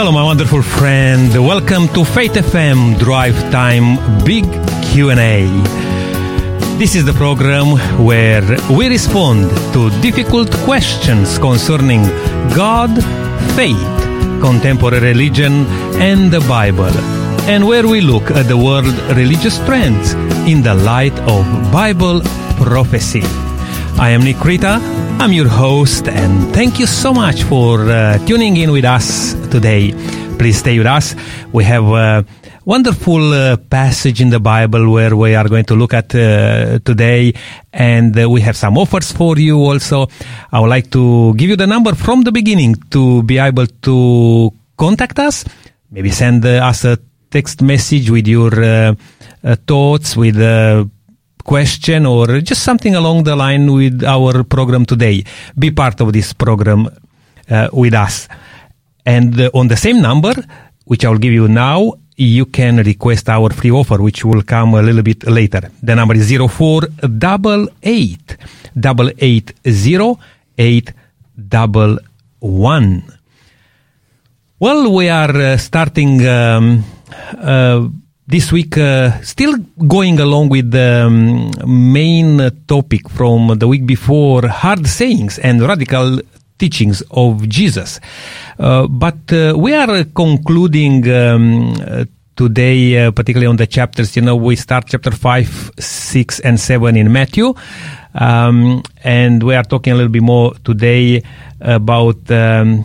Hello, my wonderful friend. Welcome to Faith FM Drive Time Big Q&A. This is the program where we respond to difficult questions concerning God, faith, contemporary religion, and the Bible, and where we look at the world religious trends in the light of Bible prophecy. I am Nick Rita. I'm your host, and thank you so much for uh, tuning in with us today. Please stay with us. We have a wonderful uh, passage in the Bible where we are going to look at uh, today, and uh, we have some offers for you also. I would like to give you the number from the beginning to be able to contact us. Maybe send uh, us a text message with your uh, thoughts, with question or just something along the line with our program today. Be part of this program uh, with us. And uh, on the same number, which I'll give you now, you can request our free offer, which will come a little bit later. The number is 0488 888 Well, we are uh, starting um, uh, this week, uh, still going along with the um, main topic from the week before hard sayings and radical teachings of Jesus. Uh, but uh, we are concluding um, today, uh, particularly on the chapters. You know, we start chapter 5, 6, and 7 in Matthew. Um, and we are talking a little bit more today about um,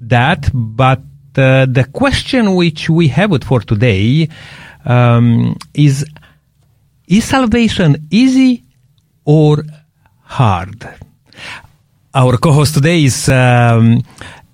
that. But uh, the question which we have it for today um, is is salvation easy or hard? Our co-host today is um,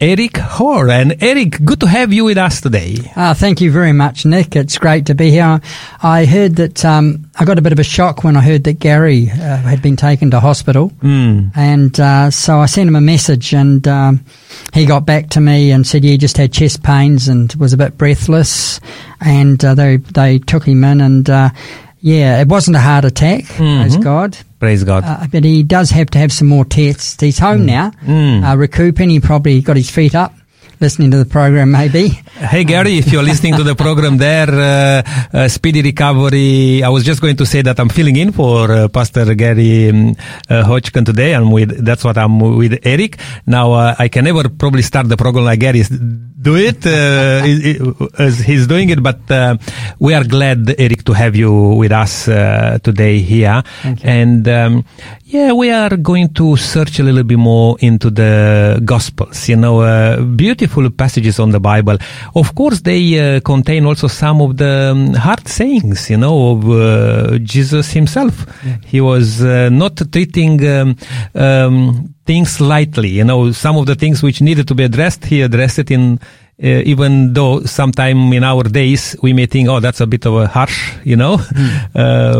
Eric Hoare. And Eric, good to have you with us today. Uh, thank you very much, Nick. It's great to be here. I heard that um, I got a bit of a shock when I heard that Gary uh, had been taken to hospital. Mm. And uh, so I sent him a message and um, he got back to me and said, yeah, he just had chest pains and was a bit breathless. And uh, they, they took him in and uh, yeah, it wasn't a heart attack, mm-hmm. praise God. Praise God. Uh, but he does have to have some more tests. He's home mm. now, mm. uh, recouping. He probably got his feet up listening to the program, maybe. Hey, Gary, if you're listening to the program there, uh, uh, speedy recovery. I was just going to say that I'm filling in for uh, Pastor Gary um, uh, Hodgkin today. I'm with, that's what I'm with Eric. Now, uh, I can never probably start the program like Gary do it uh, as he's doing it, but we are glad, Eric, to have you with us today here. And, um, yeah, we are going to search a little bit more into the Gospels, you know, beautiful beautiful passages on the Bible. Of course, they uh, contain also some of the um, hard sayings, you know, of uh, Jesus himself. Yeah. He was uh, not treating um, um, things lightly. You know, some of the things which needed to be addressed, he addressed it in uh, even though sometime in our days we may think, oh, that's a bit of a harsh, you know, mm.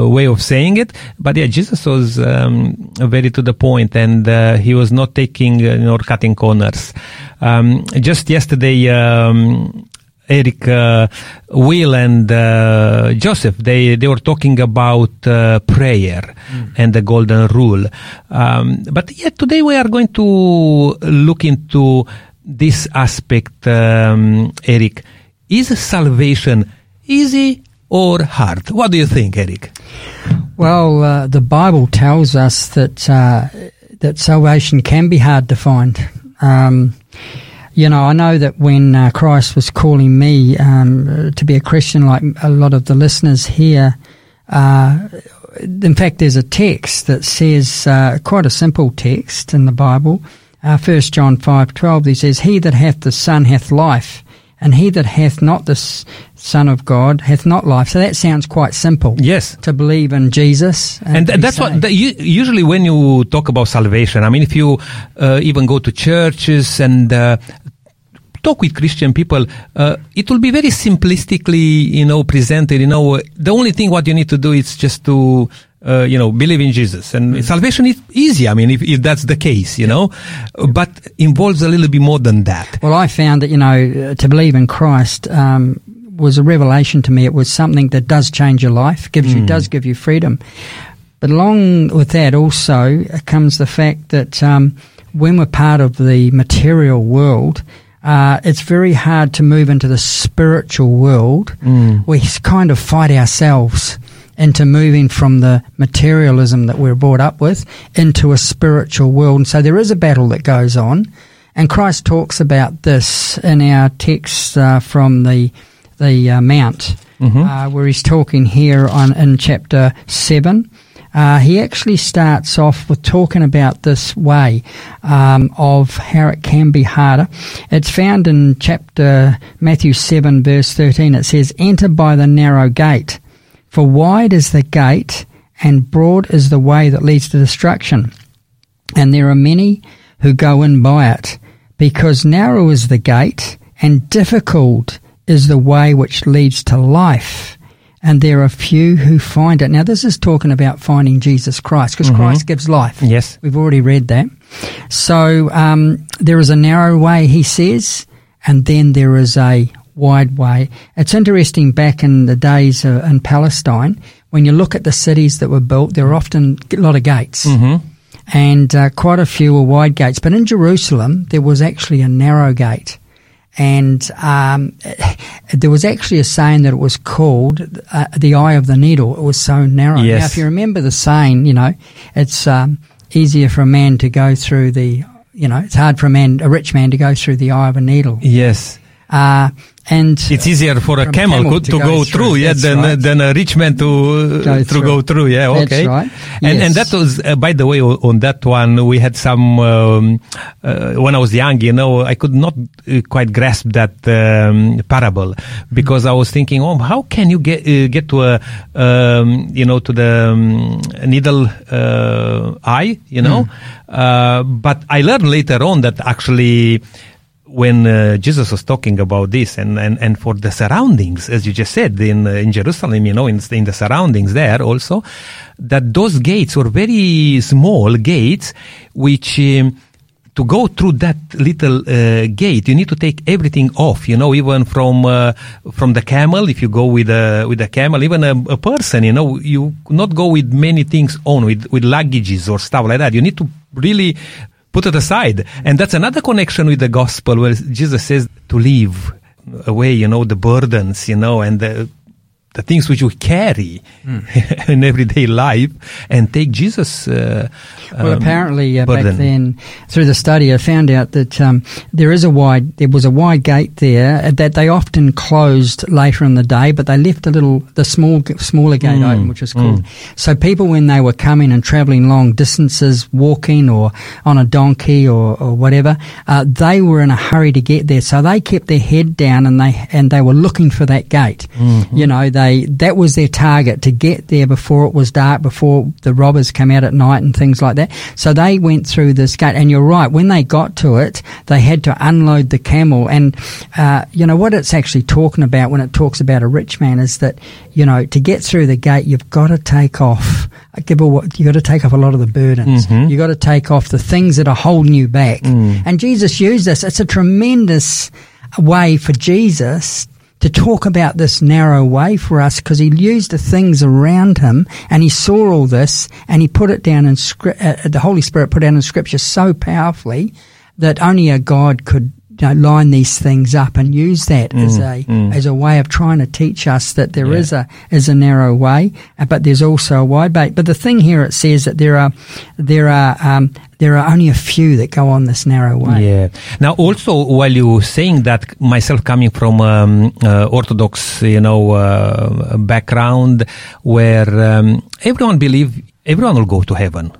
uh, way of saying it. But yeah, Jesus was um, very to the point, and uh, he was not taking uh, nor cutting corners. Um, just yesterday. Um, Eric, uh, Will, and uh, Joseph, they, they were talking about prayer mm. and the golden rule. Um, but yet today we are going to look into this aspect, um, Eric, is salvation easy or hard? What do you think, Eric? Well, uh, the Bible tells us that uh, that salvation can be hard to find. Um, you know, I know that when uh, Christ was calling me um, to be a Christian, like a lot of the listeners here, uh, in fact, there's a text that says uh, quite a simple text in the Bible uh, 1 John 5.12, he says, He that hath the Son hath life, and he that hath not the Son of God hath not life. So that sounds quite simple. Yes. To believe in Jesus. And, and that's what, that usually when you talk about salvation, I mean, if you uh, even go to churches and uh, talk with Christian people, uh, it will be very simplistically, you know, presented. You know, the only thing what you need to do is just to uh, you know, believe in Jesus. And mm-hmm. salvation is easy. I mean, if, if that's the case, you know, but involves a little bit more than that. Well, I found that, you know, to believe in Christ, um, was a revelation to me. It was something that does change your life, gives mm. you, does give you freedom. But along with that also comes the fact that, um, when we're part of the material world, uh, it's very hard to move into the spiritual world. We kind of fight ourselves into moving from the materialism that we're brought up with into a spiritual world. And so there is a battle that goes on. And Christ talks about this in our text uh, from the the uh, Mount, uh, where he's talking here on in chapter seven. Uh, he actually starts off with talking about this way um, of how it can be harder. It's found in chapter Matthew 7, verse 13. It says, Enter by the narrow gate, for wide is the gate, and broad is the way that leads to destruction. And there are many who go in by it, because narrow is the gate, and difficult is the way which leads to life and there are few who find it. Now, this is talking about finding Jesus Christ, because Christ gives life. Yes. We've already read that. So um, there is a narrow way, he says, and then there is a wide way. It's interesting back in the days uh, in Palestine, when you look at the cities that were built, there were often a lot of gates. And uh, quite a few were wide gates. But in Jerusalem, there was actually a narrow gate and um, there was actually a saying that it was called uh, the eye of the needle. It was so narrow. Now, if you remember the saying, you know, it's um, easier for a man to go through the, you know, it's hard for a man, a rich man, to go through the eye of a needle. Yes. Uh, and It's easier for a camel, camel to to, go go, through, yeah, than right. than a rich man to Go to through. go through. Yeah, okay. right. And and that was, uh, by the way, on that one we had some. Um, uh, when I was young, you know, I could not uh, quite grasp that um, parable because I was thinking, oh, how can you get uh, get to a um, you know to the um, needle uh, eye, you know? Uh, but I learned later on that actually when uh, Jesus was talking about this and, and, and for the surroundings, as you just said, in, uh, in Jerusalem, you know, in, in the surroundings there also, that those gates were very small gates, which, um, to go through that little uh, gate, you need to take everything off. You know, even from uh, from the camel. If you go with a with a camel, even a, a person, you know, you not go with many things on with with luggages or stuff like that. You need to really put it aside, and that's another connection with the gospel where Jesus says to leave away, you know, the burdens, you know, and the the things which we carry in everyday life, and take Jesus. Uh, Well, um, apparently uh, back then, through the study, I found out that um, there is a wide, there was a wide gate there that they often closed later in the day, but they left a little, the small, smaller gate Mm, open, which was called. So people, when they were coming and travelling long distances, walking or on a donkey or, or whatever, uh, they were in a hurry to get there. So they kept their head down and they and they were looking for that gate. Mm-hmm. You know, they that was their target to get there before it was dark, before the robbers came out at night and things like that. So they went through this gate, and you're right. When they got to it, they had to unload the camel, and uh, you know what it's actually talking about when it talks about a rich man is that you know to get through the gate, you've got to take off. Give a, you got to take off a lot of the burdens. You got to take off the things that are holding you back. And Jesus used this. It's a tremendous way for Jesus to talk about this narrow way for us because he used the things around him and he saw all this and he put it down in script. Uh, the Holy Spirit put down in Scripture so powerfully that only a God could you know, line these things up and use that as a as a way of trying to teach us that there is a is a narrow way, uh, but there's also a wide way. But the thing here it says that there are there are um, there are only a few that go on this narrow way. Yeah. Now, also, while you were saying that, myself coming from um, uh, Orthodox, you know, uh, background, where um, everyone believe everyone will go to heaven.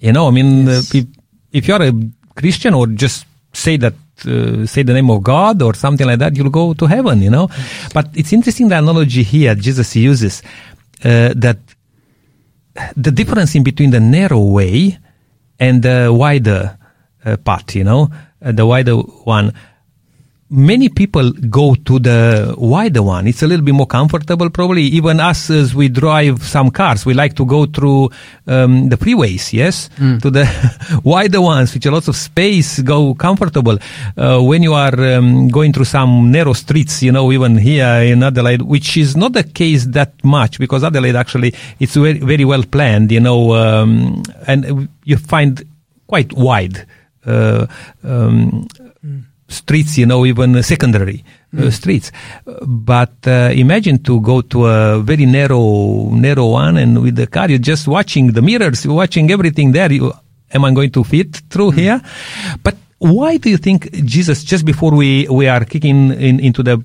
You know, I mean, uh, if, if you're a Christian or just say that. Uh, say the name of God or something like that, you'll go to heaven, you know. But it's interesting the analogy here Jesus uses uh, that the difference in between the narrow way and the wider uh, you know, uh, the wider one. Many people go to the wider one. It's a little bit more comfortable, probably. Even us, as we drive some cars, we like to go through um, the freeways, yes, to the wider ones, which are lots of space, go comfortable. Uh, when you are um, going through some narrow streets, you know, even here in Adelaide, which is not the case that much because Adelaide actually it's very, very well planned, you know, um, and you find quite wide uh, um, streets, you know, even secondary uh, streets. But uh, imagine to go to a very narrow, narrow one, and with the car, you're just watching the mirrors, you're watching everything there. You, am I going to fit through here? But why do you think Jesus, just before we, we are kicking in, into the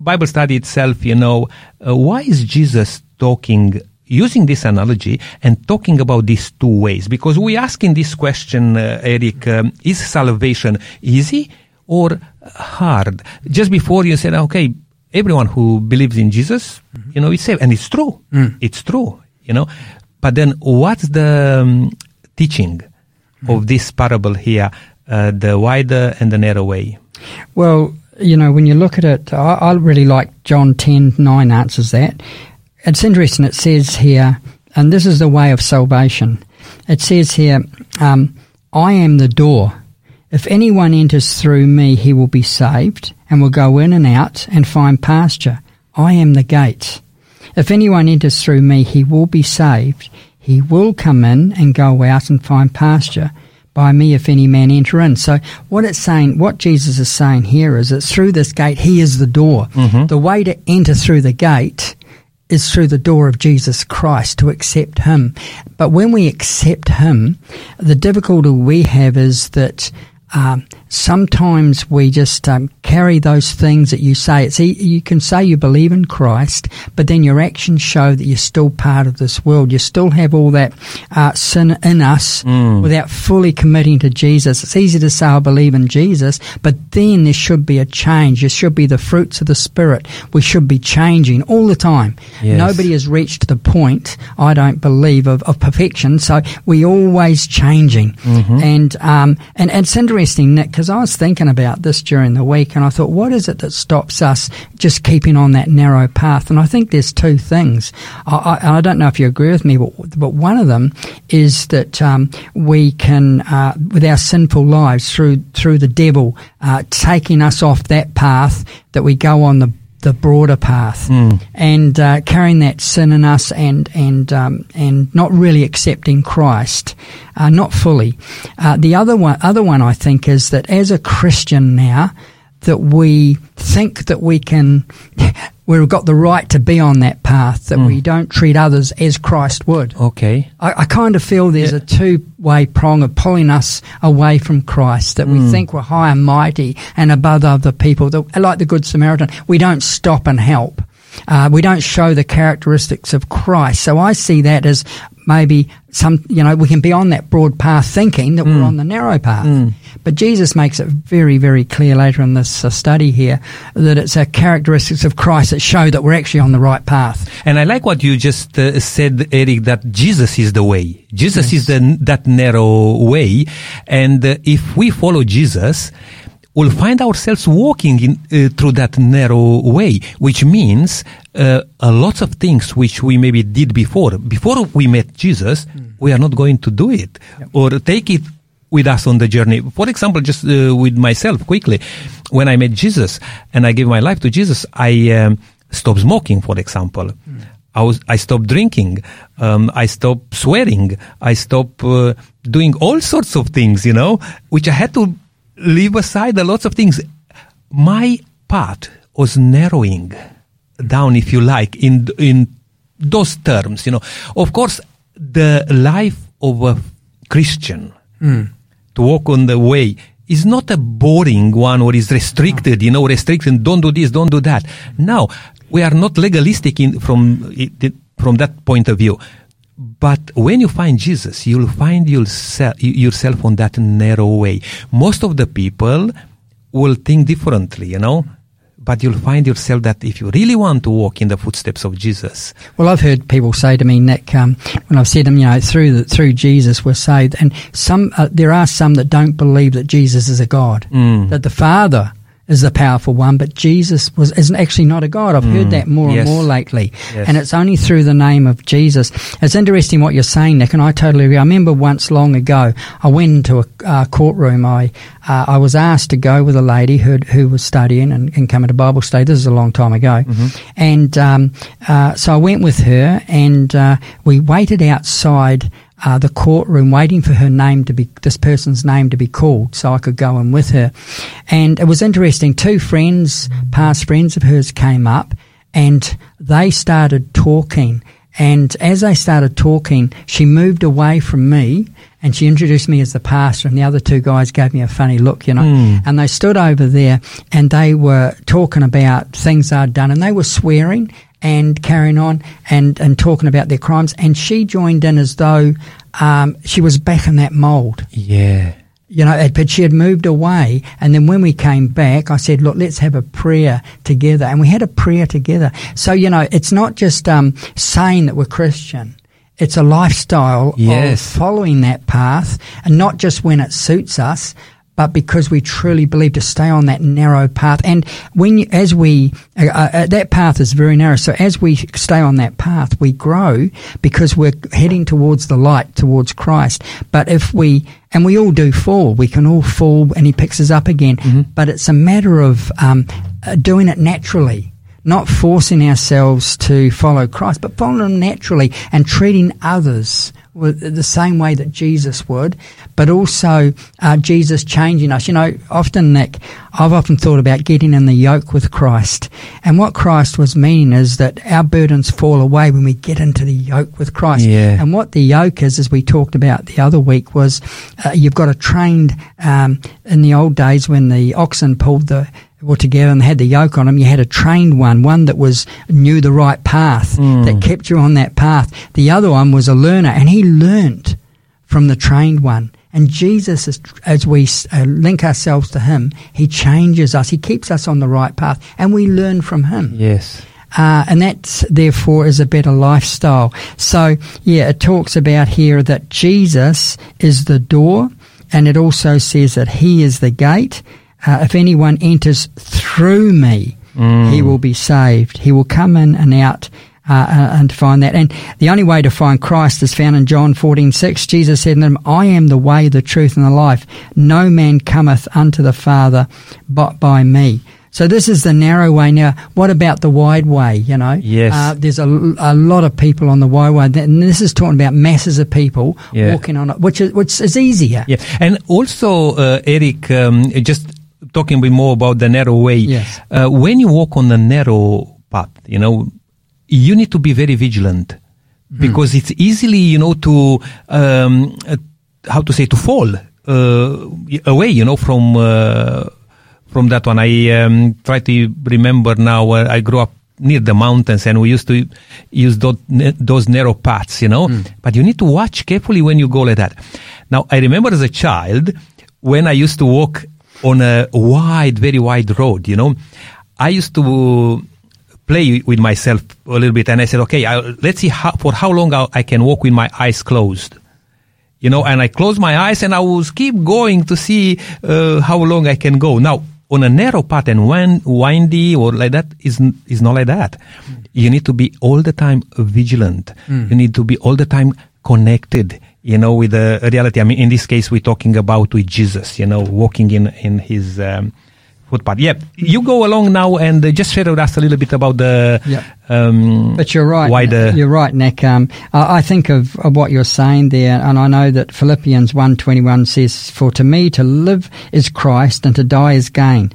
Bible study itself, you know, uh, why is Jesus talking, using this analogy and talking about these two ways? Because we asking this question, uh, Eric, um, is salvation easy or hard? Just before you said, okay, everyone who believes in Jesus, you know, is saved. And it's true. It's true, you know. But then what's the um, teaching of this parable here, uh, the wider and the narrow way? Well, you know, when you look at it, I, I really like John 10 9 answers that. It's interesting, it says here, and this is the way of salvation. It says here, um, I am the door. If anyone enters through me, he will be saved and will go in and out and find pasture. I am the gate. If anyone enters through me, he will be saved. He will come in and go out and find pasture by me if any man enter in. So what it's saying, what Jesus is saying here is that through this gate, he is the door. Mm-hmm. The way to enter through the gate is through the door of Jesus Christ to accept him. But when we accept him, the difficulty we have is that um, sometimes we just um, carry those things that you say. It's you can say you believe in Christ, but then your actions show that you're still part of this world. You still have all that uh, sin in us without fully committing to Jesus. It's easy to say I believe in Jesus, but then there should be a change. There should be the fruits of the Spirit. We should be changing all the time. Yes. Nobody has reached the point, I don't believe, of, of perfection. So we're always changing. And, um, and, and it's interesting, Nick, because I was thinking about this during the week and I thought, what is it that stops us just keeping on that narrow path? And I think there's two things. I, I, I don't know if you agree with me, but, but one of them is that um, we can, uh, with our sinful lives, through through the devil uh, taking us off that path, that we go on the the broader path and uh, carrying that sin in us and and um, and not really accepting Christ, uh, not fully. Uh, the other one, other one, I think, is that as a Christian now, that we think that we can, we've got the right to be on that path, that we don't treat others as Christ would. Okay. I, I kind of feel there's a two way prong of pulling us away from Christ, that we think we're high and mighty and above other people. That, like the Good Samaritan, we don't stop and help. Uh, we don't show the characteristics of Christ. So I see that as maybe some, you know, we can be on that broad path thinking that we're on the narrow path. But Jesus makes it very, very clear later in this uh, study here that it's our characteristics of Christ that show that we're actually on the right path. And I like what you just uh, said, Eric, that Jesus is the way. Jesus is the, that narrow way. And uh, if we follow Jesus, we'll find ourselves walking in, uh, through that narrow way, which means uh, a lot of things which we maybe did before. Before we met Jesus, we are not going to do it or take it with us on the journey. For example, just uh, with myself quickly, when I met Jesus and I gave my life to Jesus, I um, stopped smoking, for example. I was, I stopped drinking. Um, I stopped swearing. I stopped uh, doing all sorts of things, you know, which I had to leave aside a lot of things. My path was narrowing down, if you like, in in those terms. You know, of course, the life of a Christian hmm. to walk on the way is not a boring one or is restricted. You know, restricted. Don't do this. Don't do that. No, we are not legalistic in from from that point of view. But when you find Jesus, you'll find yourself, yourself on that narrow way. Most of the people will think differently, you know. But you'll find yourself that if you really want to walk in the footsteps of Jesus, Well, I've heard people say to me, Nick, um, when I've said to them, you know, through the, through Jesus we're saved, and some uh, there are some that don't believe that Jesus is a God, that the Father is the powerful one, but Jesus was is actually not a God. I've heard that more Yes. and more lately, Yes. and it's only through the name of Jesus. It's interesting what you're saying, Nick, and I totally agree. I remember once long ago, I went into a uh, courtroom. I uh, I was asked to go with a lady who who was studying and, and coming to Bible study. This is a long time ago, and um, uh, so I went with her, and uh, we waited outside uh, the courtroom waiting for her name to be, this person's name to be called so I could go in with her. And it was interesting. Two friends, past friends of hers came up and they started talking. And as they started talking, she moved away from me and she introduced me as the pastor and the other two guys gave me a funny look, you know. Mm. And they stood over there and they were talking about things I'd done and they were swearing and carrying on and, and talking about their crimes. And she joined in as though um, she was back in that mold. Yeah. You know, but she had moved away. And then when we came back, I said, look, let's have a prayer together. And we had a prayer together. So, you know, it's not just um, saying that we're Christian. It's a lifestyle Yes. of following that path and not just when it suits us, but because we truly believe to stay on that narrow path. And when you, as we, uh, uh, that path is very narrow. So as we stay on that path, we grow because we're heading towards the light, towards Christ. But if we, and we all do fall, we can all fall and he picks us up again. But it's a matter of, um, uh, doing it naturally not forcing ourselves to follow Christ, but following Him naturally and treating others with the same way that Jesus would, but also uh, Jesus changing us. You know, often, Nick, I've often thought about getting in the yoke with Christ. And what Christ was meaning is that our burdens fall away when we get into the yoke with Christ. Yeah. And what the yoke is, as we talked about the other week, was uh, you've got a trained, um, in the old days when the oxen pulled the were together and had the yoke on them, you had a trained one, one that was knew the right path, that kept you on that path. The other one was a learner, and he learnt from the trained one. And Jesus, is, as we uh, link ourselves to Him, He changes us. He keeps us on the right path, and we learn from Him. Yes. Uh, and that, therefore, is a better lifestyle. So, yeah, it talks about here that Jesus is the door, and it also says that He is the gate. Uh, if anyone enters through me, he will be saved. He will come in and out. Uh, uh, and find that. And the only way to find Christ is found in John fourteen six. Jesus said to him, I am the way, the truth, and the life. No man cometh unto the Father but by me. So this is the narrow way. Now, what about the wide way? You know, Yes. uh, there's a, a lot of people on the wide way, and this is talking about masses of people Yeah. walking on it, which is which is easier. Yeah, and also, uh, Eric, um, just talking a bit more about the narrow way. Yes. Uh, when you walk on the narrow path, you know, you need to be very vigilant because it's easily, you know, to um, uh, how to say to fall uh, away, you know, from uh, from that one. I um, try to remember now. Uh, I grew up near the mountains, and we used to use those, those narrow paths, you know. But you need to watch carefully when you go like that. Now, I remember as a child when I used to walk on a wide, very wide road, you know, I used to play with myself a little bit, and I said, okay, I, let's see how, for how long I, I can walk with my eyes closed you know, and I close my eyes and I will keep going to see uh, how long I can go. Now, on a narrow path and when windy or like that is is not like that. You need to be all the time vigilant. You need to be all the time connected. You know, with the reality. I mean, in this case, we're talking about with Jesus. You know, walking in in His um, footpath. Yeah, you go along now and uh, just share with us a little bit about the. Yeah. Um, But you're right. Why the- You're right, Nick. Um, I, I think of, of what you're saying there, and I know that Philippians 1.21 says, For to me to live is Christ, and to die is gain.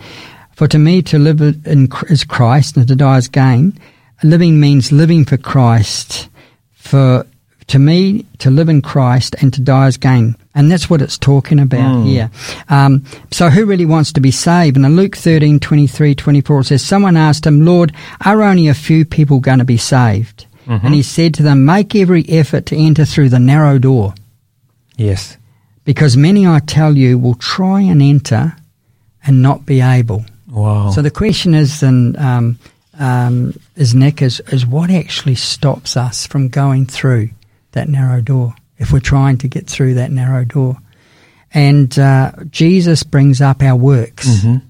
For to me to live in, is Christ, and to die is gain. Living means living for Christ. For to me, to live in Christ and to die is gain. And that's what it's talking about here. Um, so who really wants to be saved? And in Luke 13, 23, 24, it says, Someone asked him, Lord, are only a few people going to be saved? And he said to them, Make every effort to enter through the narrow door, yes. because many, I tell you, will try and enter and not be able. Wow. So the question is, then, um, um, is Nick, is, is what actually stops us from going through that narrow door if we're trying to get through that narrow door? And uh, Jesus brings up our works. Mhm.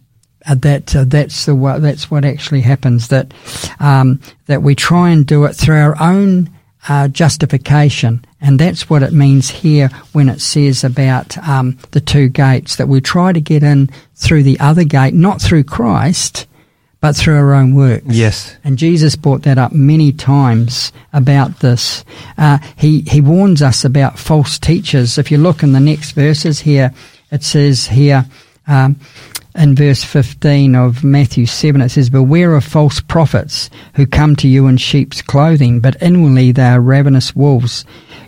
Uh, that uh, that's the wa- that's what actually happens. That um, that we try and do it through our own uh, justification, and that's what it means here when it says about um, the two gates. That we try to get in through the other gate, not through Christ, but through our own works. Yes. And Jesus brought that up many times about this. Uh, he, he warns us about false teachers. If you look in the next verses here, it says here, um, in verse 15 of Matthew 7, it says, Beware of false prophets who come to you in sheep's clothing, but inwardly they are ravenous wolves.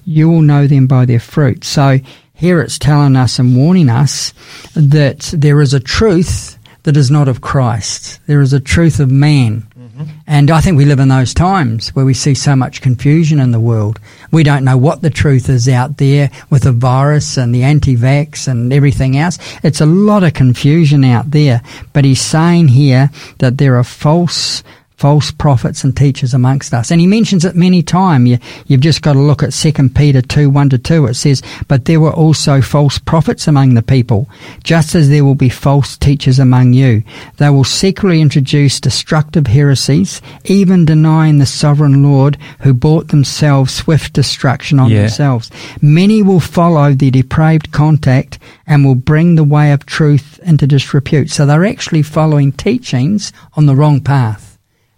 You will know them by their fruit. So here it's telling us and warning us that there is a truth that is not of Christ. There is a truth of man. Mm-hmm. And I think we live in those times where we see so much confusion in the world. We don't know what the truth is out there with the virus and the anti-vax and everything else. It's a lot of confusion out there. But he's saying here that there are false false prophets and teachers amongst us. And he mentions it many times. You, you've just got to look at 2 Peter 2, 1 to 2. It says, But there were also false prophets among the people, just as there will be false teachers among you. They will secretly introduce destructive heresies, even denying the sovereign Lord who brought themselves swift destruction on yeah. themselves. Many will follow their depraved contact and will bring the way of truth into disrepute. So they're actually following teachings on the wrong path.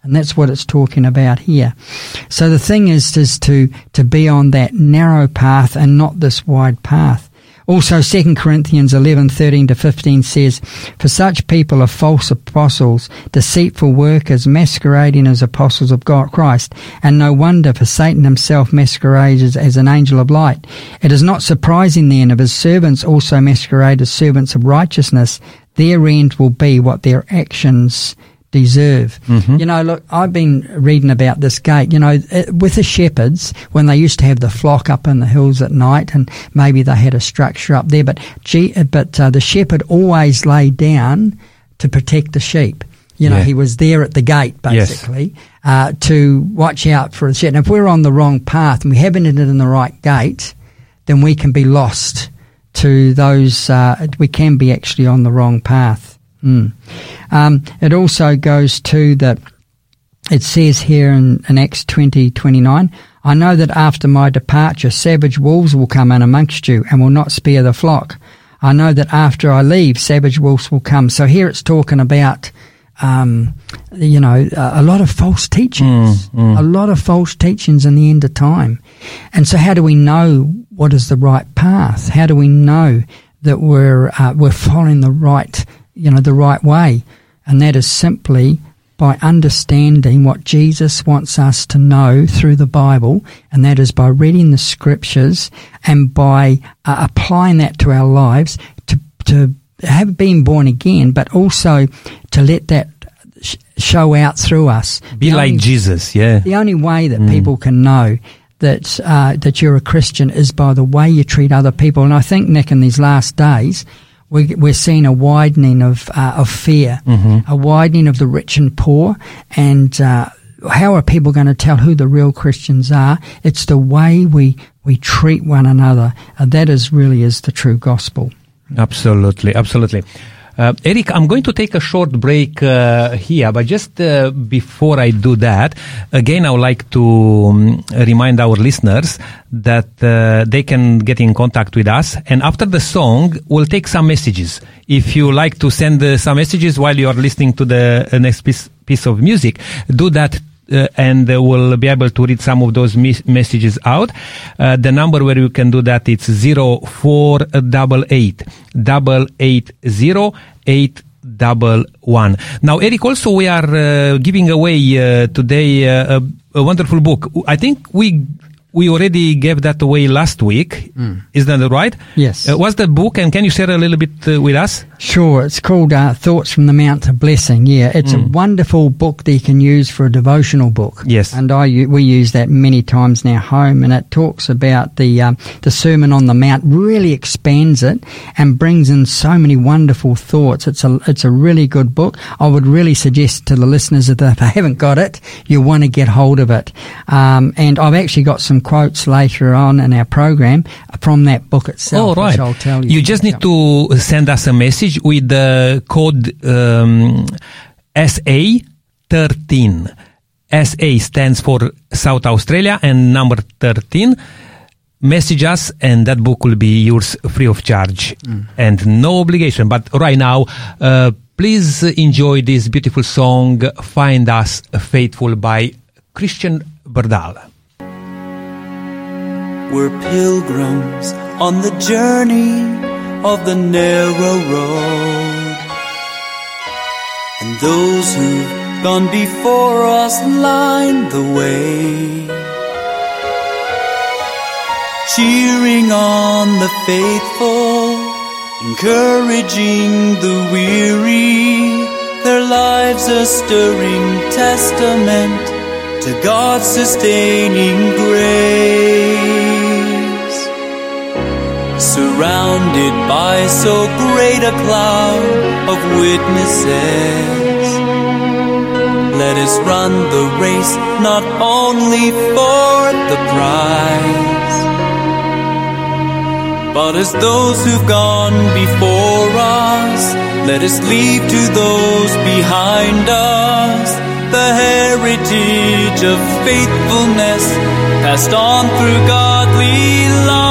And that's what it's talking about here. So the thing is, is to, to be on that narrow path and not this wide path. Also, 2 Corinthians 11, 13 to 15 says, For such people are false apostles, deceitful workers, masquerading as apostles of God Christ. And no wonder, for Satan himself masquerades as an angel of light. It is not surprising then if his servants also masquerade as servants of righteousness. Their end will be what their actions deserve. Mm-hmm. You know, look, I've been reading about this gate. You know, with the shepherds, when they used to have the flock up in the hills at night, and maybe they had a structure up there, but gee, but uh, the shepherd always lay down to protect the sheep. You know, yeah. he was there at the gate basically yes. uh, to watch out for the sheep. And if we're on the wrong path and we haven't entered in the right gate, then we can be lost to those. Uh, we can be actually on the wrong path. Mm. Um, it also goes to that it says here in, in Acts 20, 29, I know that after my departure, savage wolves will come in amongst you and will not spare the flock. I know that after I leave, savage wolves will come. So here it's talking about, um, you know, a, a, lot of false teachings, mm, mm. a lot of false teachings in the end of time. And so how do we know what is the right path? How do we know that we're, uh, we're following the right you know, the right way. And that is simply by understanding what Jesus wants us to know through the Bible, and that is by reading the scriptures and by uh, applying that to our lives to, to have been born again, but also to let that sh- show out through us. Be the like only, Jesus, yeah. The only way that mm. people can know that uh, that you're a Christian is by the way you treat other people. And I think Nick, in these last days, we, we're seeing a widening of uh, of fear, mm-hmm. a widening of the rich and poor, and uh, how are people going to tell who the real Christians are? It's the way we we treat one another, and that is really is the true gospel. Absolutely, absolutely. Uh, Eric, I'm going to take a short break uh, here, but just uh, before I do that, again, I would like to um, remind our listeners that uh, they can get in contact with us. And after the song, we'll take some messages. If you like to send uh, some messages while you are listening to the uh, next piece, piece of music, do that uh, and uh, we'll be able to read some of those mis- messages out. Uh, the number where you can do that it's zero four double eight double eight zero eight double one. Now, Eric, also we are uh, giving away uh, today uh, a, a, wonderful book. I think we we already gave that away last week. Mm. Is that right? Yes. Uh, what's the book, and can you share a little bit uh, with us? Sure. It's called uh, Thoughts from the Mount of Blessing. Yeah, it's mm. a wonderful book that you can use for a devotional book. Yes. And I we use that many times in our home, and it talks about the um, the Sermon on the Mount. Really expands it and brings in so many wonderful thoughts. It's a it's a really good book. I would really suggest to the listeners that if they haven't got it, you want to get hold of it. Um, and I've actually got some quotes later on in our program from that book itself. Oh, right. I'll tell you. You just need to send us a message with the code um, SA13. SA stands for South Australia and number 13 message us and that book will be yours free of charge mm. and no obligation but right now uh, please enjoy this beautiful song, Find Us Faithful by Christian Berdal. We're pilgrims on the journey of the narrow road. And those who've gone before us line the way. Cheering on the faithful, encouraging the weary, their lives a stirring testament to God's sustaining grace. Surrounded by so great a cloud of witnesses, let us run the race not only for the prize, but as those who've gone before us, let us leave to those behind us the heritage of faithfulness passed on through godly lives.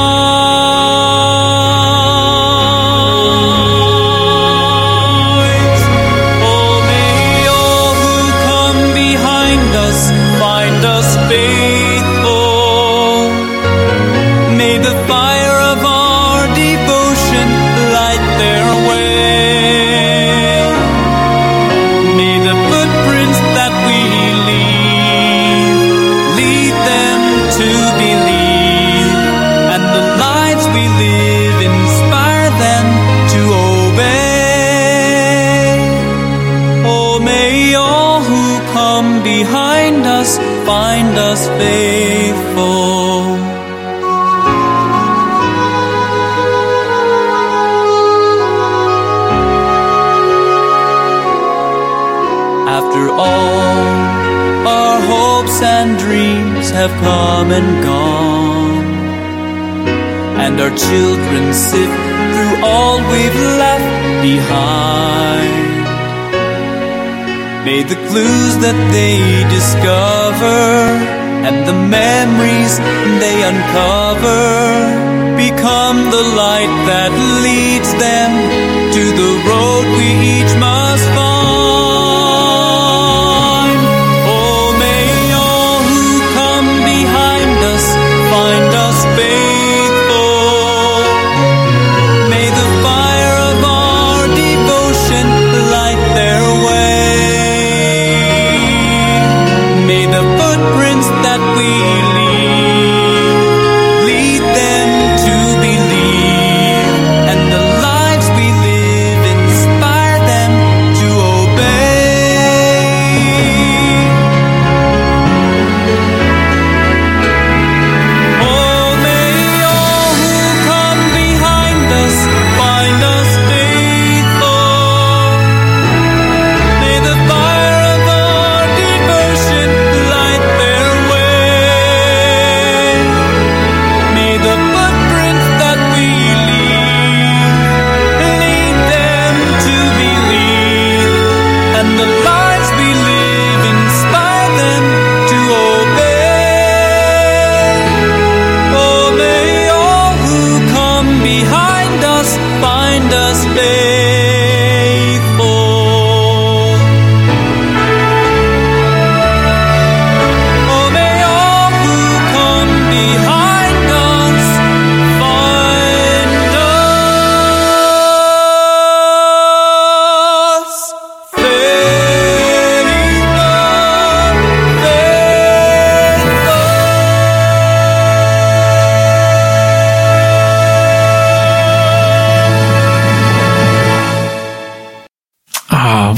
Come and gone, and our children sift through all we've left behind. May the clues that they discover and the memories they uncover become the light that leads them to the road we each must find.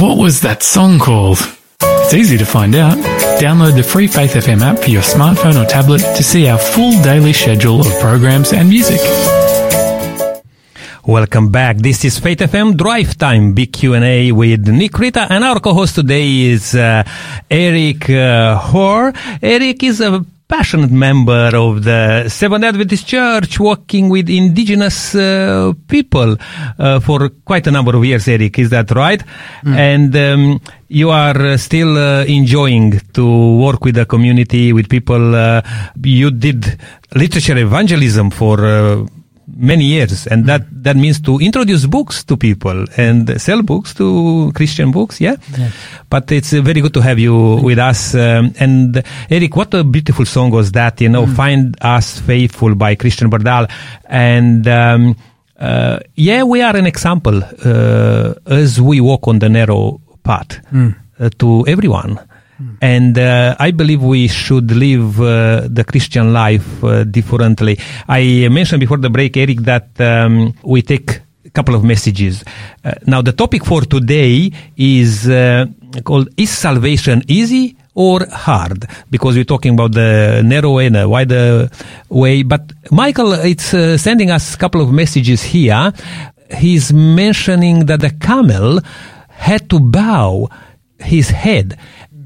What was that song called? It's easy to find out. Download the free Faith FM app for your smartphone or tablet to see our full daily schedule of programs and music. Welcome back. This is Faith FM Drive Time, big Q&A with Nick Rita, and our co-host today is uh, Eric uh, Hoare. Eric is a passionate member of the Seventh Adventist Church, working with indigenous uh, people uh, for quite a number of years. Eric, is that right? And um, you are uh, still uh, enjoying to work with the community, with people. Uh, you did literature evangelism for. Many years, and that that means to introduce books to people and sell books to Christian books. Yeah, but it's very good to have you with us. Um, and Eric, what a beautiful song was that! You know, "Find Us Faithful" by Christian Bardal, and. Um, uh, yeah, we are an example uh, as we walk on the narrow path uh, to everyone. And uh, I believe we should live uh, the Christian life uh, differently. I mentioned before the break, Eric, that um, we take a couple of messages. Uh, now, the topic for today is uh, called Is Salvation Easy or Hard? Because we're talking about the narrow and a wider way. But Michael, it's uh, sending us a couple of messages here. He's mentioning that the camel had to bow his head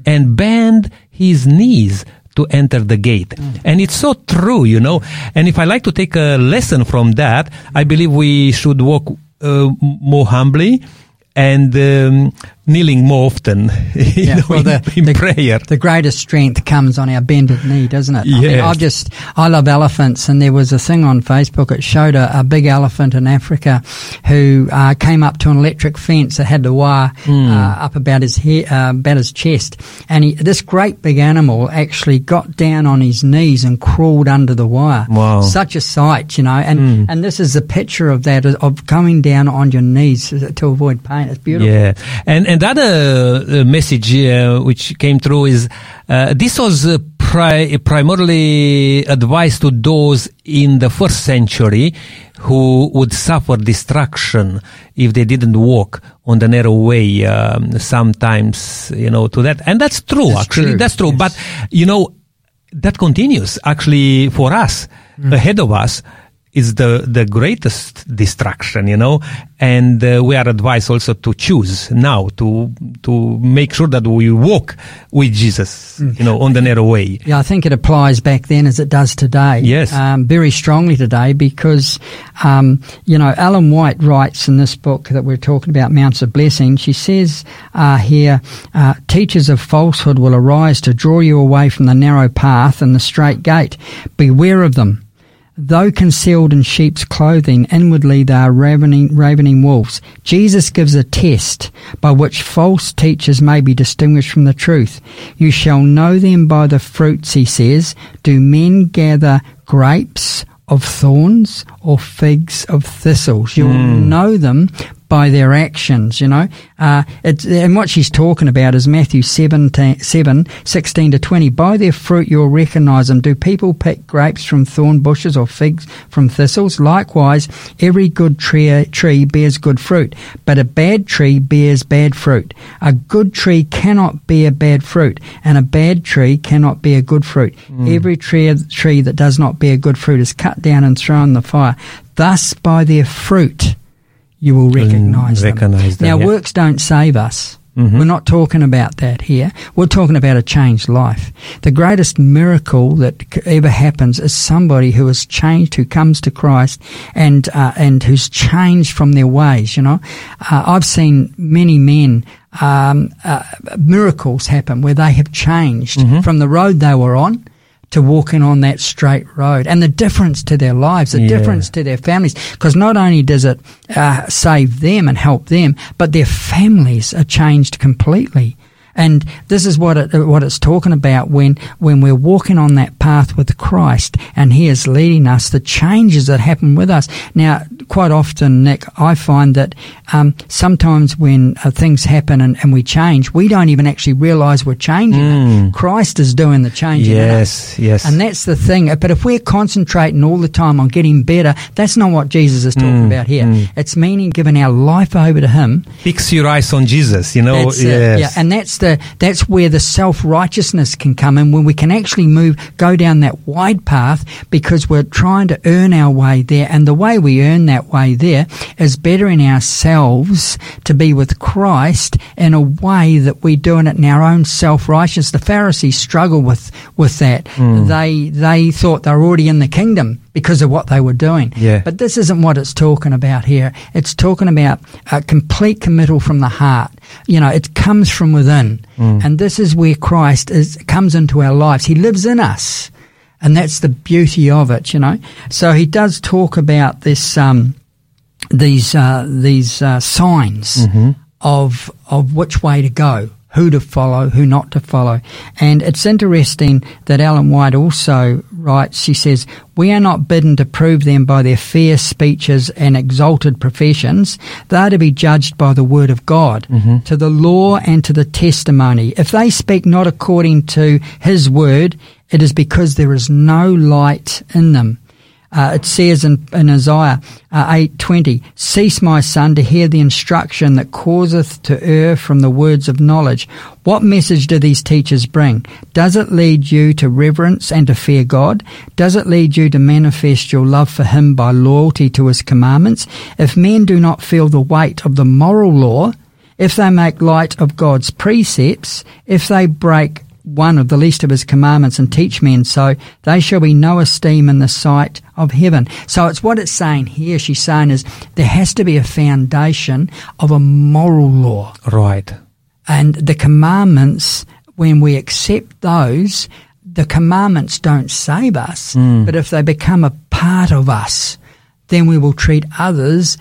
and bend his knees to enter the gate. And it's so true, you know. And if I like to take a lesson from that, I believe we should walk uh, more humbly and um, kneeling more often you Yeah, know, well, in, the- in the- prayer. The greatest strength comes on our bended knee, doesn't it? I mean, I just, I love elephants, and there was a thing on Facebook. It showed a, a big elephant in Africa who uh, came up to an electric fence that had the wire Hmm. uh, up about his he- uh, about his chest, and he, this great big animal actually got down on his knees and crawled under the wire. Wow. Such a sight, you know, and and this is a picture of that of coming down on your knees to avoid pain. It's beautiful. Yeah, and and the other uh, message uh, which came through is uh, this was uh, pri- primarily advice to those in the first century who would suffer destruction if they didn't walk on the narrow way. Um, sometimes, you know, to that, and that's true. That's actually, true, that's true. yes. But you know, that continues actually for us ahead of us is the the greatest distraction you know and uh, we are advised also to choose now to to make sure that we walk with jesus you know on the narrow way Yeah, I think it applies back then as it does today. Yes. Um, very strongly today because, um, you know, Ellen White writes in this book that we're talking about, Mounts of Blessing, she says uh, here, uh, teachers of falsehood will arise to draw you away from the narrow path and the straight gate. Beware of them. Though concealed in sheep's clothing, inwardly they are ravening, ravening wolves. Jesus gives a test by which false teachers may be distinguished from the truth. You shall know them by the fruits, he says. Do men gather grapes of thorns or figs of thistles? You'll hmm. know them by their actions, you know. Uh, it's, and what she's talking about is Matthew 7, 7, 16 to 20. By their fruit you'll recognize them. Do people pick grapes from thorn bushes or figs from thistles? Likewise, every good tree, tree bears good fruit, but a bad tree bears bad fruit. A good tree cannot bear bad fruit, and a bad tree cannot bear good fruit. Every tree, tree that does not bear good fruit is cut down and thrown in the fire. Thus, by their fruit, you will recognize them. recognize them, Now, yeah. works don't save us. Mhm. We're not talking about that here. We're talking about a changed life. The greatest miracle that ever happens is somebody who is changed, who comes to Christ, and uh, and who's changed from their ways. You know, uh, I've seen many men. Um, uh, miracles happen where they have changed from the road they were on to walking on that straight road and the difference to their lives, the Yeah. difference to their families. Because not only does it uh, save them and help them, but their families are changed completely. And this is what it, what it's talking about when when we're walking on that path with Christ, and He is leading us. The changes that happen with us. Now, quite often, Nick, I find that um, sometimes when uh, things happen and, and we change, we don't even actually realise we're changing. Christ is doing the changing. in us. yes yes And that's the thing. But if we're concentrating all the time on getting better, that's not what Jesus is talking about here. It's meaning giving our life over to Him. fix your eyes on jesus you know it. Yeah, and that's the that's where the self righteousness can come in when we can actually move go down that wide path because we're trying to earn our way there, and the way we earn that way there is bettering ourselves to be with Christ in a way that we're doing it in our own self righteousness. The Pharisees struggle with with that. Hmm. They they thought they were already in the kingdom because of what they were doing. Yeah. But this isn't what it's talking about here. It's talking about a complete committal from the heart. You know, it comes from within. And this is where Christ is, comes into our lives. He lives in us. And that's the beauty of it, you know. So he does talk about this, um, these, uh, these, uh, signs of, of which way to go, who to follow, who not to follow. And it's interesting that Ellen White also writes, she says, we are not bidden to prove them by their fair speeches and exalted professions. They are to be judged by the word of God, mm-hmm. to the law and to the testimony. If they speak not according to his word, it is because there is no light in them. Uh, it says in, in Isaiah uh, 8.20, Cease, my son, to hear the instruction that causeth to err from the words of knowledge. What message do these teachers bring? Does it lead you to reverence and to fear God? Does it lead you to manifest your love for Him by loyalty to His commandments? If men do not feel the weight of the moral law, if they make light of God's precepts, if they break one of the least of his commandments and teach men so, they shall be no esteem in the sight of heaven. So it's what it's saying here. She's saying is there has to be a foundation of a moral law. Right. And the commandments, when we accept those, the commandments don't save us, hmm. but if they become a part of us, then we will treat others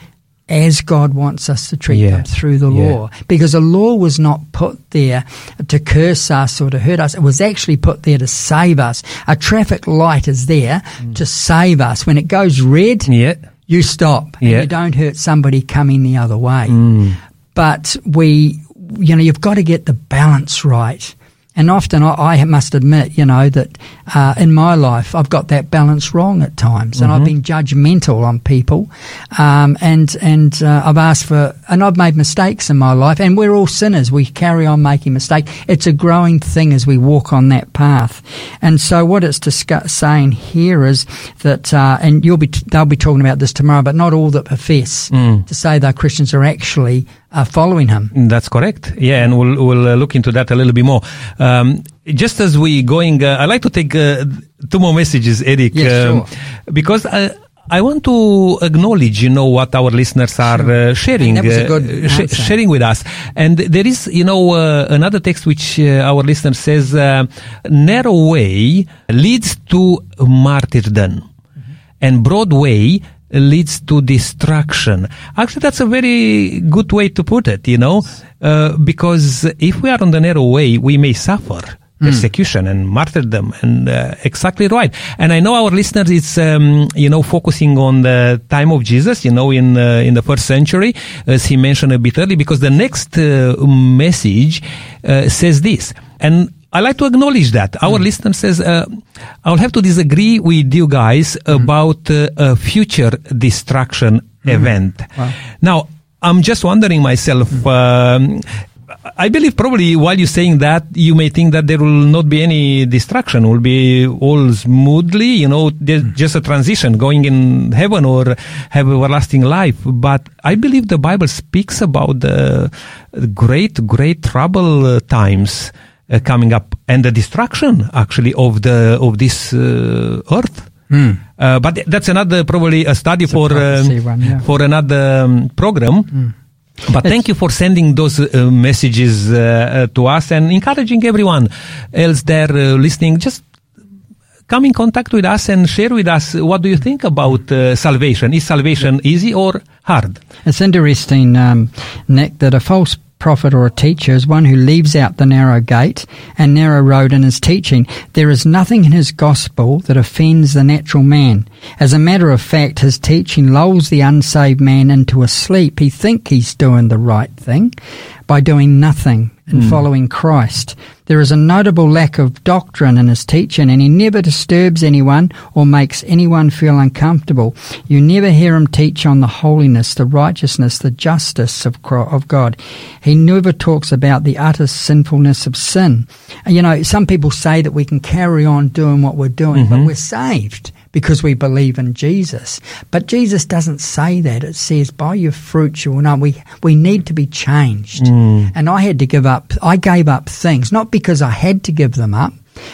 as God wants us to treat Yeah. them through the Yeah. law. Because the law was not put there to curse us or to hurt us. It was actually put there to save us. A traffic light is there mm. to save us. When it goes red, Yeah. you stop and you don't hurt somebody coming the other way. Mm. But we, you know, you've got to get the balance right. And often I, I must admit, you know, that uh, in my life I've got that balance wrong at times, and I've been judgmental on people, um, and and uh, I've asked for, and I've made mistakes in my life, and we're all sinners. We carry on making mistakes. It's a growing thing as we walk on that path. And so what it's discuss- saying here is that, uh, and you'll be they'll be talking about this tomorrow, but not all that profess to say they're Christians are actually uh, following him. That's correct. Yeah, and we'll we'll uh, look into that a little bit more. Um, just as we going, uh, I'd like to take uh, two more messages, Eric, Yes, um, because I, I want to acknowledge, you know, what our listeners are uh, sharing, that was a uh, sh- sharing with us. And there is, you know, uh, another text which uh, our listener says, uh, narrow way leads to martyrdom and broad way leads to destruction. Actually, that's a very good way to put it, you know, uh, because if we are on the narrow way, we may suffer persecution and martyrdom and uh, exactly right. And i know our listeners is um, you know focusing on the time of jesus you know in uh, in the first century as he mentioned a bit early because the next uh, message uh, says this. And I like to acknowledge that. Our listener says, uh, I'll have to disagree with you guys about uh, a future destruction event. Now, I'm just wondering myself, um, I believe probably while you're saying that, you may think that there will not be any destruction, will be all smoothly, you know, there's just a transition going in heaven or have everlasting life. But I believe the Bible speaks about the great, great trouble uh, times uh, coming up and the destruction actually of the, of this uh, earth. Uh, but that's another probably a study for prophecy um, one, yeah. for another um, program. But thank you for sending those uh, messages uh, to us and encouraging everyone else there uh, listening. Just come in contact with us and share with us what do you think about uh, salvation. Is salvation easy or hard? It's interesting, um, Nick, that a false prophet or a teacher is one who leaves out the narrow gate and narrow road in his teaching. There is nothing in his gospel that offends the natural man. As a matter of fact, his teaching lulls the unsaved man into a sleep. He thinks he's doing the right thing by doing nothing and hmm. following Christ. There is a notable lack of doctrine in his teaching, and he never disturbs anyone or makes anyone feel uncomfortable. You never hear him teach on the holiness, the righteousness, the justice of, of God. He never talks about the utter sinfulness of sin. And, you know, some people say that we can carry on doing what we're doing, but mm-hmm. we're saved because we believe in Jesus. But Jesus doesn't say that. It says, by your fruits you will know. We, we need to be changed. Mm. And I had to give up, I gave up things, not because I had to give them up,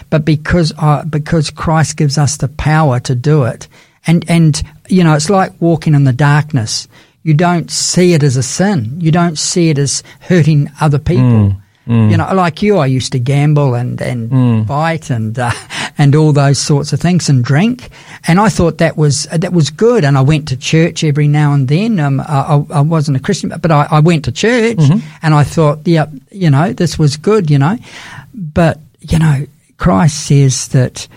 but because I, because Christ gives us the power to do it. And, and, you know, it's like walking in the darkness. You don't see it as a sin. You don't see it as hurting other people. Mm. You know, like you, I used to gamble and and Mm. fight and uh, and all those sorts of things and drink, and I thought that was that was good. And I went to church every now and then. Um, I, I wasn't a Christian, but I, I went to church, and I thought, yeah, you know, this was good, you know. But you know, Christ says that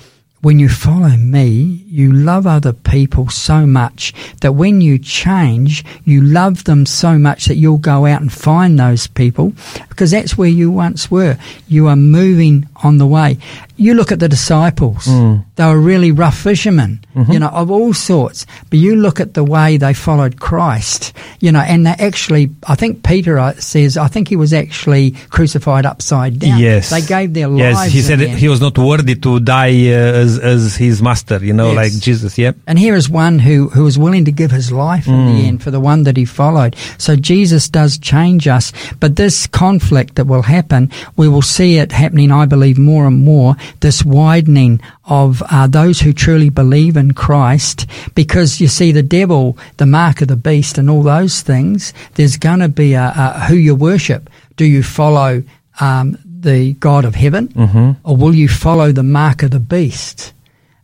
when you follow me, you love other people so much that when you change, you love them so much that you'll go out and find those people because that's where you once were. You are moving on the way. You look at the disciples, they were really rough fishermen, you know, of all sorts. But you look at the way they followed Christ, you know, and they actually, I think Peter uh, says, I think he was actually crucified upside down. Yes. They gave their Yes, lives. Yes, he said he was not worthy to die uh, as, as his master, you know, Yes. like Jesus, yeah. And here is one who, who was willing to give his life in the end for the one that he followed. So Jesus does change us. But this conflict that will happen, we will see it happening, I believe, more and more, this widening of uh, those who truly believe in Christ. Because you see, the devil, the mark of the beast, and all those things, there's going to be a, a who you worship. Do you follow um, the God of heaven, or will you follow the mark of the beast?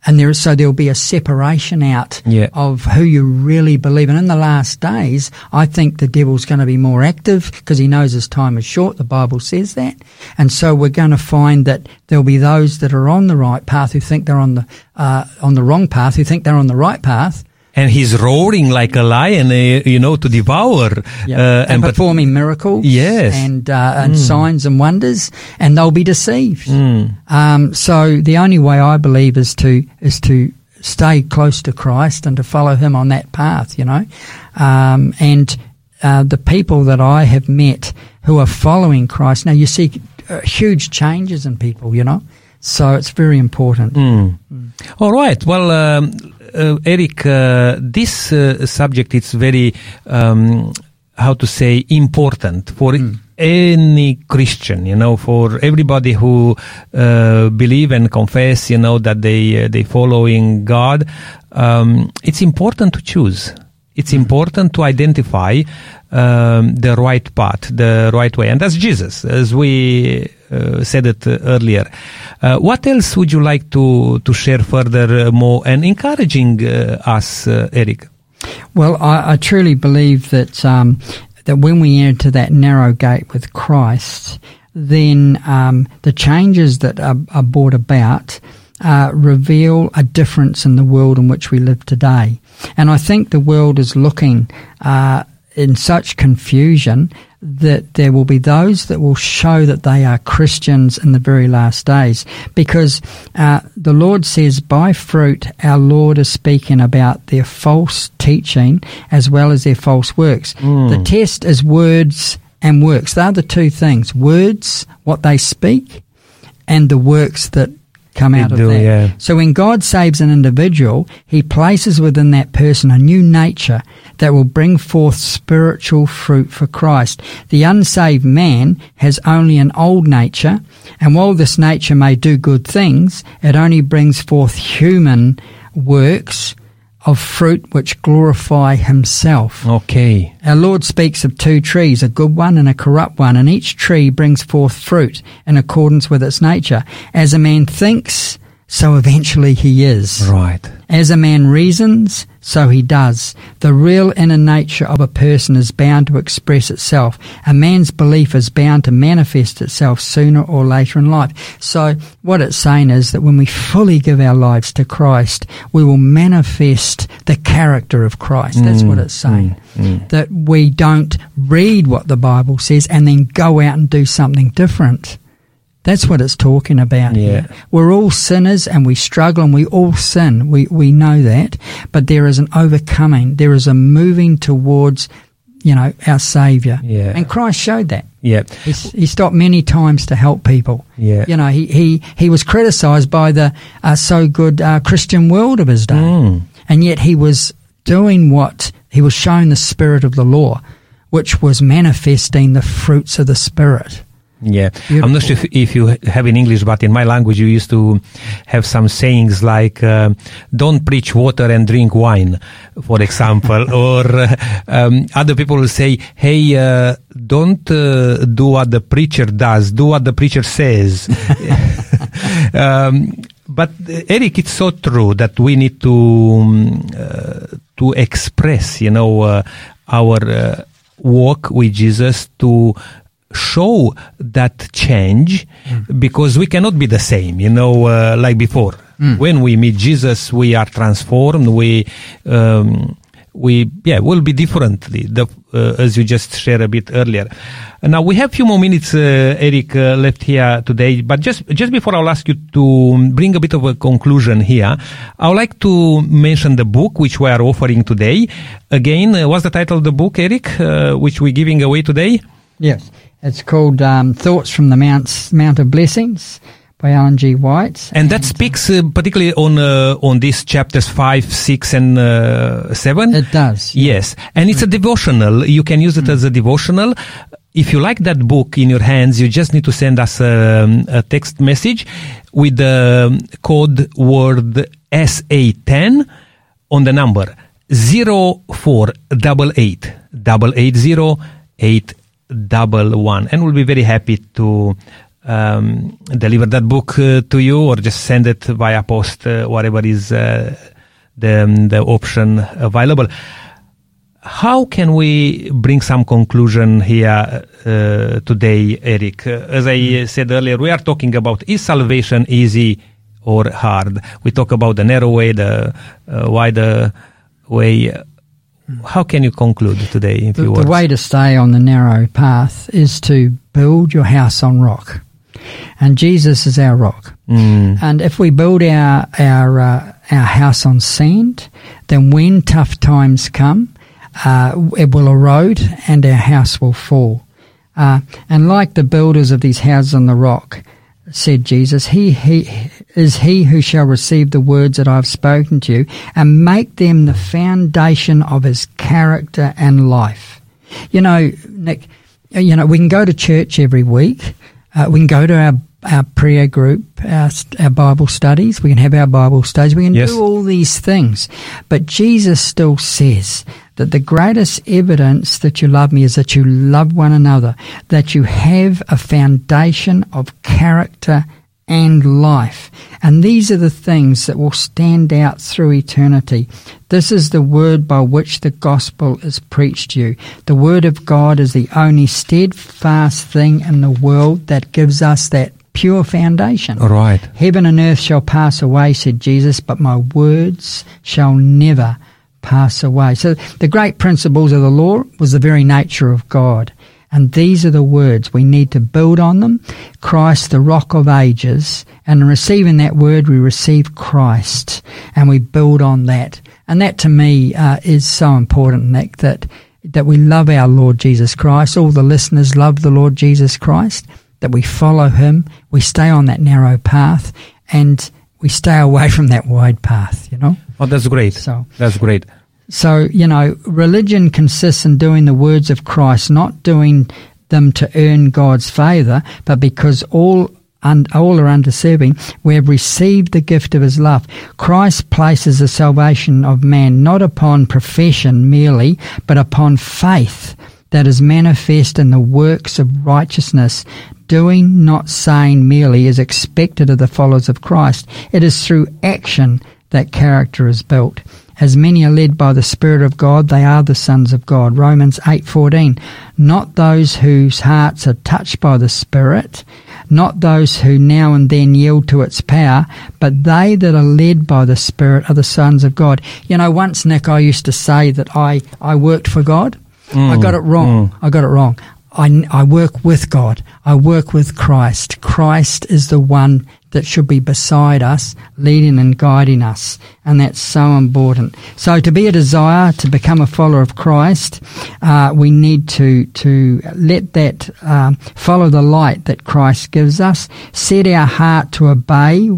And there is so there will be a separation out Yeah. of who you really believe. And in the last days, I think the devil's going to be more active because he knows his time is short. The Bible says that, and so we're going to find that there'll be those that are on the right path who think they're on the uh, on the wrong path, who think they're on the right path, And he's roaring like a lion, uh, you know, to devour. Yeah. Uh, and, but performing miracles Yes. and uh, and signs and wonders, and they'll be deceived. Mm. Um, so the only way I believe is to is to stay close to Christ and to follow Him on that path. You know, um, and uh, the people that I have met who are following Christ now, you see uh, huge changes in people. You know, so it's very important. Mm. All right. Well, um, Eric, uh, this uh, subject is very, um, how to say, important for any Christian. You know, for everybody who uh, believe and confess, you know, that they uh, they following God. Um, it's important to choose. It's important to identify um, the right path, the right way, and that's Jesus, as we uh, said it earlier. Uh, what else would you like to to share further uh, more and encouraging uh, us, uh, Eric? Well, I, I truly believe that um, that when we enter that narrow gate with Christ, then um, the changes that are, are brought about uh, reveal a difference in the world in which we live today. And I think the world is looking uh, in such confusion that there will be those that will show that they are Christians in the very last days. Because uh, the Lord says, by fruit, our Lord is speaking about their false teaching as well as their false works. The test is words and works. They are the two things words, what they speak, and the works that come They out of do, that. yeah. So when God saves an individual, he places within that person a new nature that will bring forth spiritual fruit for Christ. The unsaved man has only an old nature, and while this nature may do good things, it only brings forth human works of fruit which glorify himself. Okay. Our Lord speaks of two trees, a good one and a corrupt one, and each tree brings forth fruit in accordance with its nature. As a man thinks, so eventually he is. Right. As a man reasons, so he does. The real inner nature of a person is bound to express itself. A man's belief is bound to manifest itself sooner or later in life. So what it's saying is that when we fully give our lives to Christ, we will manifest the character of Christ. That's mm, what it's saying. Mm, mm. That we don't read what the Bible says and then go out and do something different. That's what it's talking about. Yeah. here. We're all sinners and we struggle and we all sin. We, we know that. But there is an overcoming. There is a moving towards, you know, our Saviour. Yeah. And Christ showed that. Yeah. He, he stopped many times to help people. Yeah. You know, he, he, he was criticised by the uh, so good uh, Christian world of his day. Mm. And yet he was doing what he was showing the spirit of the law, which was manifesting the fruits of the spirit. Yeah, I'm not sure if, if you have in English, but in my language, you used to have some sayings like uh, "Don't preach water and drink wine," for example, or uh, um, other people will say, "Hey, uh, don't uh, do what the preacher does; do what the preacher says." um, but uh, Eric, it's so true that we need to um, to express, you know, uh, our uh, walk with Jesus to show that change because we cannot be the same, you know, uh, like before. When we meet Jesus, we are transformed. We um, we yeah will be differently. The, uh, as you just shared a bit earlier. Now we have a few more minutes uh, eric uh, left here today but just just before i'll ask you to bring a bit of a conclusion here i would like to mention the book which we are offering today. Again uh, what's the title of the book eric uh, which we're giving away today? Yes, it's called um, Thoughts from the Mount, Mount of Blessings by Ellen G. White. and that speaks uh, particularly on uh, on these chapters 5 6 and uh, 7 It does. Yes, and it's a devotional. You can use it as a devotional. If you like that book in your hands, you just need to send us a, a text message with the code word SA10 on the number 0488 880 811 and we'll be very happy to um, deliver that book uh, to you or just send it via post uh, whatever is uh, the, the option available how can we bring some conclusion here uh, today, Eric? Uh, as I said earlier, we are talking about is salvation easy or hard? We talk about the narrow way, the uh, wider way. How can you conclude today in The, few the words? way to stay on the narrow path is to build your house on rock. And Jesus is our rock. Mm, And if we build our our uh, our house on sand, then when tough times come, uh, it will erode and our house will fall. Uh, and like the builders of these houses on the rock, said Jesus, he, he is he who shall receive the words that I've spoken to you and make them the foundation of his character and life. You know, Nick, you know, we can go to church every week. Uh, we can go to our our prayer group, our, our Bible studies. We can have our Bible studies. We can Yes. do all these things. But Jesus still says that the greatest evidence that you love me is that you love one another, that you have a foundation of character and life. And these are the things that will stand out through eternity. This is the word by which the gospel is preached to you. The word of God is the only steadfast thing in the world that gives us that pure foundation. all right. Heaven and earth shall pass away, said Jesus, but my words shall never pass away. So the great principles of the law was the very nature of God. And these are the words. We need to build on them. Christ, the rock of ages. And in receiving that word, we receive Christ and we build on that. And that to me uh, is so important, Nick, that, that we love our Lord Jesus Christ. All the listeners love the Lord Jesus Christ that we follow him, we stay on that narrow path, and we stay away from that wide path, you know? Oh, that's great. So, That's great. so, you know, religion consists in doing the words of Christ, not doing them to earn God's favour, but because all and all are undeserving, we have received the gift of his love. Christ places the salvation of man not upon profession merely, but upon faith that is manifest in the works of righteousness. Doing, not saying merely, is expected of the followers of Christ. It is through action that character is built. As many are led by the Spirit of God, they are the sons of God. Romans 8:14. Not those whose hearts are touched by the Spirit, not those who now and then yield to its power, but they that are led by the Spirit are the sons of God. You know, once Nick, I used to say that I I worked for God. I got it mm, wrong. Mm. I got it wrong. I, I work with God. I work with Christ. Christ is the one that should be beside us, leading and guiding us. And that's so important. So to be a desire to become a follower of Christ, uh, we need to, to let that, um, follow the light that Christ gives us, set our heart to obey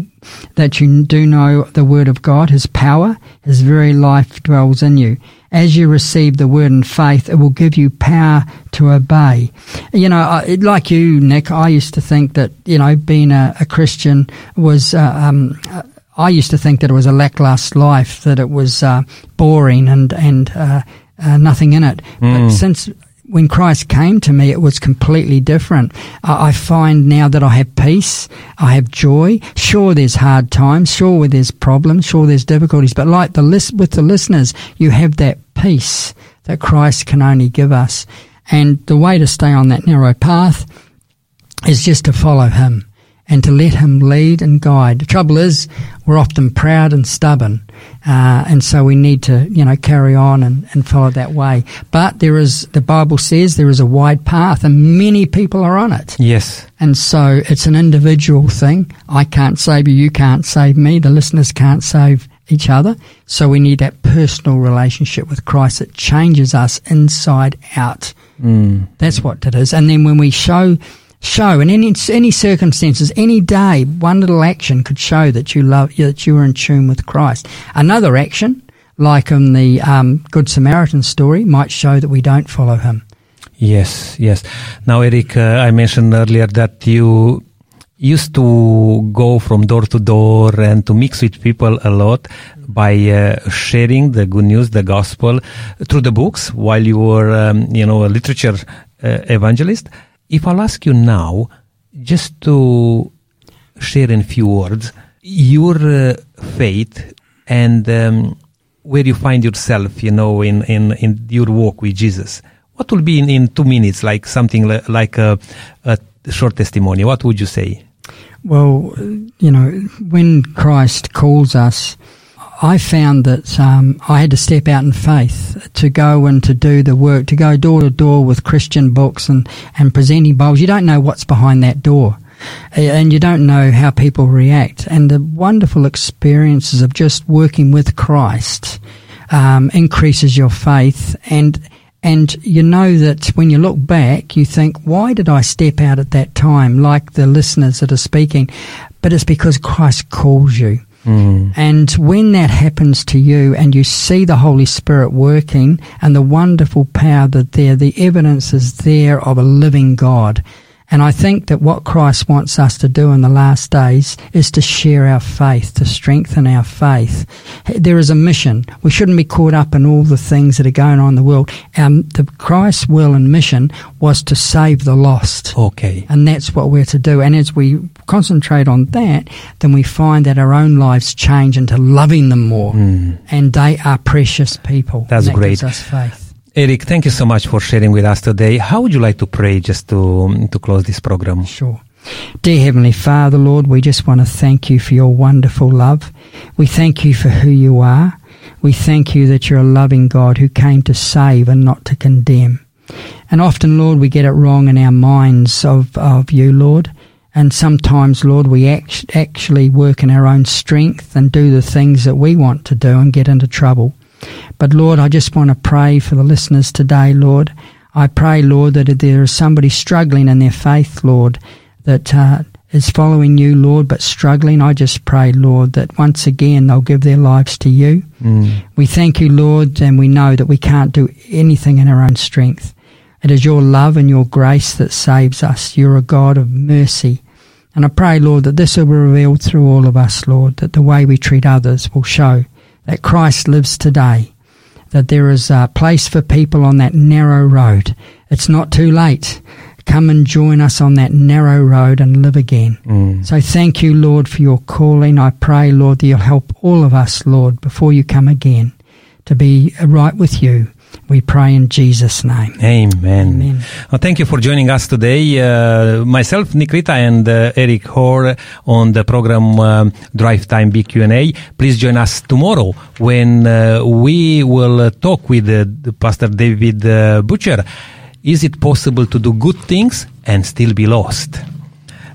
that you do know the word of God, his power, his very life dwells in you. As you receive the word in faith, it will give you power to obey. You know, I, like you, Nick, I used to think that, you know, being a, a Christian was, uh, um, uh, I used to think that it was a lackluster life, that it was uh, boring and, and uh, uh, nothing in it. Mm. But since when Christ came to me, it was completely different. I, I find now that I have peace, I have joy. Sure, there's hard times. Sure, there's problems. Sure, there's difficulties. But like the list with the listeners, you have that peace that Christ can only give us. And the way to stay on that narrow path is just to follow Him and to let Him lead and guide. The trouble is, we're often proud and stubborn, uh, and so we need to, you know, carry on and, and follow that way. But there is, the Bible says, there is a wide path, and many people are on it. Yes. And so it's an individual thing. I can't save you, you can't save me, the listeners can't save each other. So we need that personal relationship with Christ that changes us inside out. Mm. That's what it is. And then when we show show in any any circumstances, any day, one little action could show that you love that you are in tune with Christ. Another action, like in the um, Good Samaritan story, might show that we don't follow Him. Yes, yes. Now, Eric, uh, I mentioned earlier that you used to go from door to door and to mix with people a lot by uh, sharing the good news, the gospel through the books while you were, um, you know, a literature uh, evangelist. If I'll ask you now, just to share in few words, your uh, faith and um, where you find yourself, you know, in, in, in your walk with Jesus. What will be in, in two minutes, like something like a, a short testimony? What would you say? Well, you know, when Christ calls us, I found that um, I had to step out in faith to go and to do the work, to go door to door with Christian books and, and presenting Bibles. You don't know what's behind that door. And you don't know how people react. And the wonderful experiences of just working with Christ um, increases your faith. And and you know that when you look back, you think, why did I step out at that time, like the listeners that are speaking? But it's because Christ calls you. Mm. And when that happens to you and you see the Holy Spirit working and the wonderful power that there, the evidence is there of a living God. And I think that what Christ wants us to do in the last days is to share our faith, to strengthen our faith. There is a mission. We shouldn't be caught up in all the things that are going on in the world. Um, the Christ's will and mission was to save the lost. Okay. And that's what we're to do. And as we concentrate on that, then we find that our own lives change into loving them more. Mm. And they are precious people. That's that great. Gives us faith. Eric, thank you so much for sharing with us today. How would you like to pray just to to close this program? Sure. Dear Heavenly Father, Lord, we just want to thank you for your wonderful love. We thank you for who you are. We thank you that you're a loving God who came to save and not to condemn. And often, Lord, we get it wrong in our minds of, of you, Lord. And sometimes, Lord, we act, actually work in our own strength and do the things that we want to do and get into trouble. But Lord, I just want to pray for the listeners today, Lord. I pray, Lord, that if there is somebody struggling in their faith, Lord, that uh, is following you, Lord, but struggling, I just pray, Lord, that once again they'll give their lives to you. Mm. We thank you, Lord, and we know that we can't do anything in our own strength. It is your love and your grace that saves us. You're a God of mercy. And I pray, Lord, that this will be revealed through all of us, Lord, that the way we treat others will show that Christ lives today, that there is a place for people on that narrow road. It's not too late. Come and join us on that narrow road and live again. Mm. So thank you, Lord, for your calling. I pray, Lord, that you'll help all of us, Lord, before you come again, to be right with you. We pray in Jesus' name. Amen. Amen. Well, thank you for joining us today. Uh, myself, Nikrita, and uh, Eric Hoare on the program um, Drive Time Big Q&A. Please join us tomorrow when uh, we will uh, talk with uh, Pastor David Butcher. Is it possible to do good things and still be lost?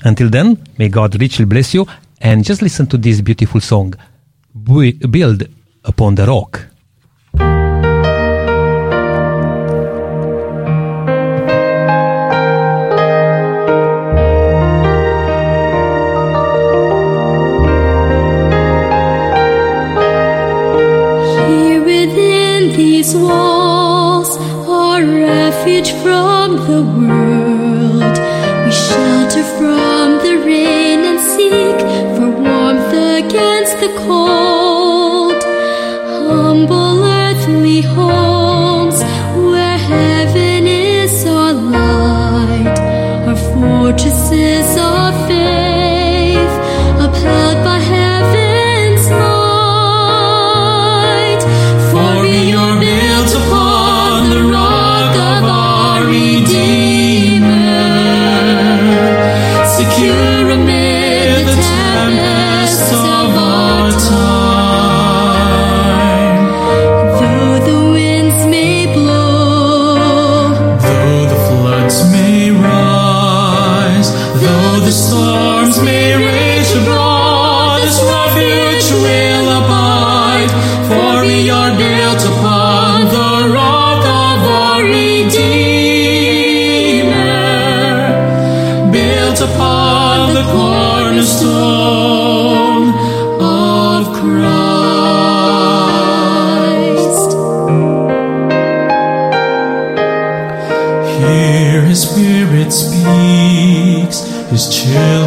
Until then, may God richly bless you and just listen to this beautiful song, Build Upon the Rock. These walls are refuge from the world. We shelter from the rain and seek for warmth against the cold. Humble earthly home. cornerstone of Christ. Here his spirit speaks, his children.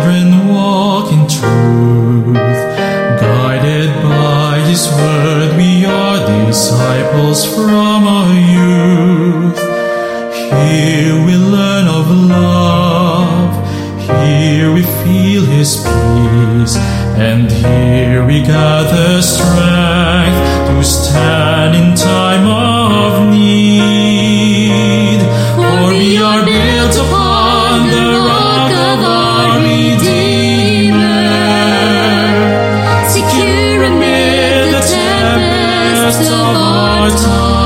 And here we gather strength to stand in time of need. For we are built upon the rock of our Redeemer, secure amid the tempests of our time.